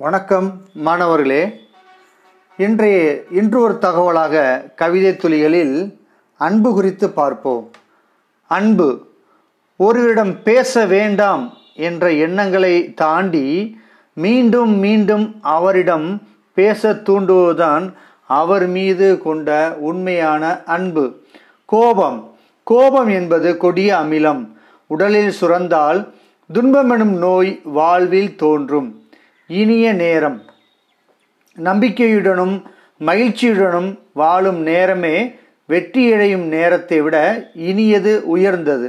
வணக்கம் மாணவர்களே. இன்றைய இன்று ஒரு தகவலாக கவிதை துளிகளில் அன்பு குறித்து பார்ப்போம். அன்பு ஒருவரிடம் பேச வேண்டாம் என்ற எண்ணங்களை தாண்டி மீண்டும் மீண்டும் அவரிடம் பேச தூண்டுவதுதான் அவர் மீது கொண்ட உண்மையான அன்பு. கோபம் கோபம் என்பது கொடிய அமிலம். உடலில் சுரந்தால் துன்பமெனும் நோய் வாழ்வில் தோன்றும். இனிய நேரம். நம்பிக்கையுடனும் மகிழ்ச்சியுடனும் வாழும் நேரமே வெற்றியடையும் நேரத்தை விட இனியது உயர்ந்தது.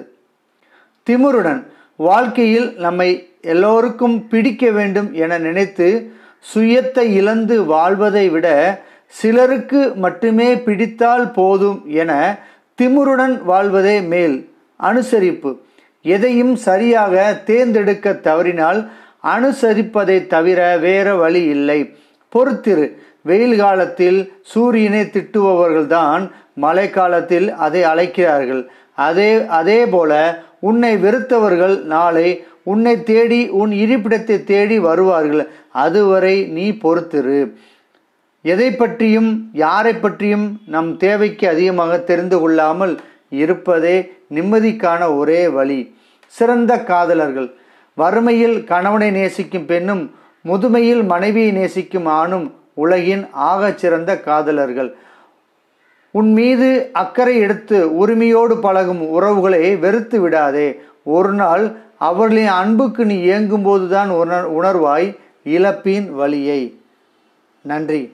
திமுருடன் வாழ்க்கையில் நம்மை எல்லோருக்கும் பிடிக்க வேண்டும் என நினைத்து சுயத்தை இழந்து வாழ்வதை விட சிலருக்கு மட்டுமே பிடித்தால் போதும் என திமுருடன் வாழ்வதே மேல் அனுசரிப்பு. எதையும் சரியாக தேர்ந்தெடுக்க தவறினால் அனுசரிப்பதை தவிர வேற வழி இல்லை. பொறுத்திரு. வெயில் காலத்தில் சூரியனை திட்டுபவர்கள்தான் மழை காலத்தில் அதை அழைக்கிறார்கள். அதே அதே போல உன்னை வெறுத்தவர்கள் நாளை உன்னை தேடி உன் இருப்பிடத்தை தேடி வருவார்கள். அதுவரை நீ பொறுத்திரு. எதை பற்றியும் யாரை பற்றியும் நம் தேவைக்கு அதிகமாக தெரிந்து கொள்ளாமல் இருப்பதே நிம்மதிக்கான ஒரே வழி. சிறந்த காதலர்கள். வறுமையில் கணவனை நேசிக்கும் பெண்ணும் முதுமையில் மனைவியை நேசிக்கும் ஆணும் உலகின் ஆகச் சிறந்த காதலர்கள். உன் மீது அக்கறை எடுத்து உரிமையோடு பழகும் உறவுகளை வெறுத்து விடாதே. ஒரு நாள் அவர்களின் அன்புக்கு நீ இயங்கும்போதுதான் உணர் உணர்வாய் இழப்பின் வழியை. நன்றி.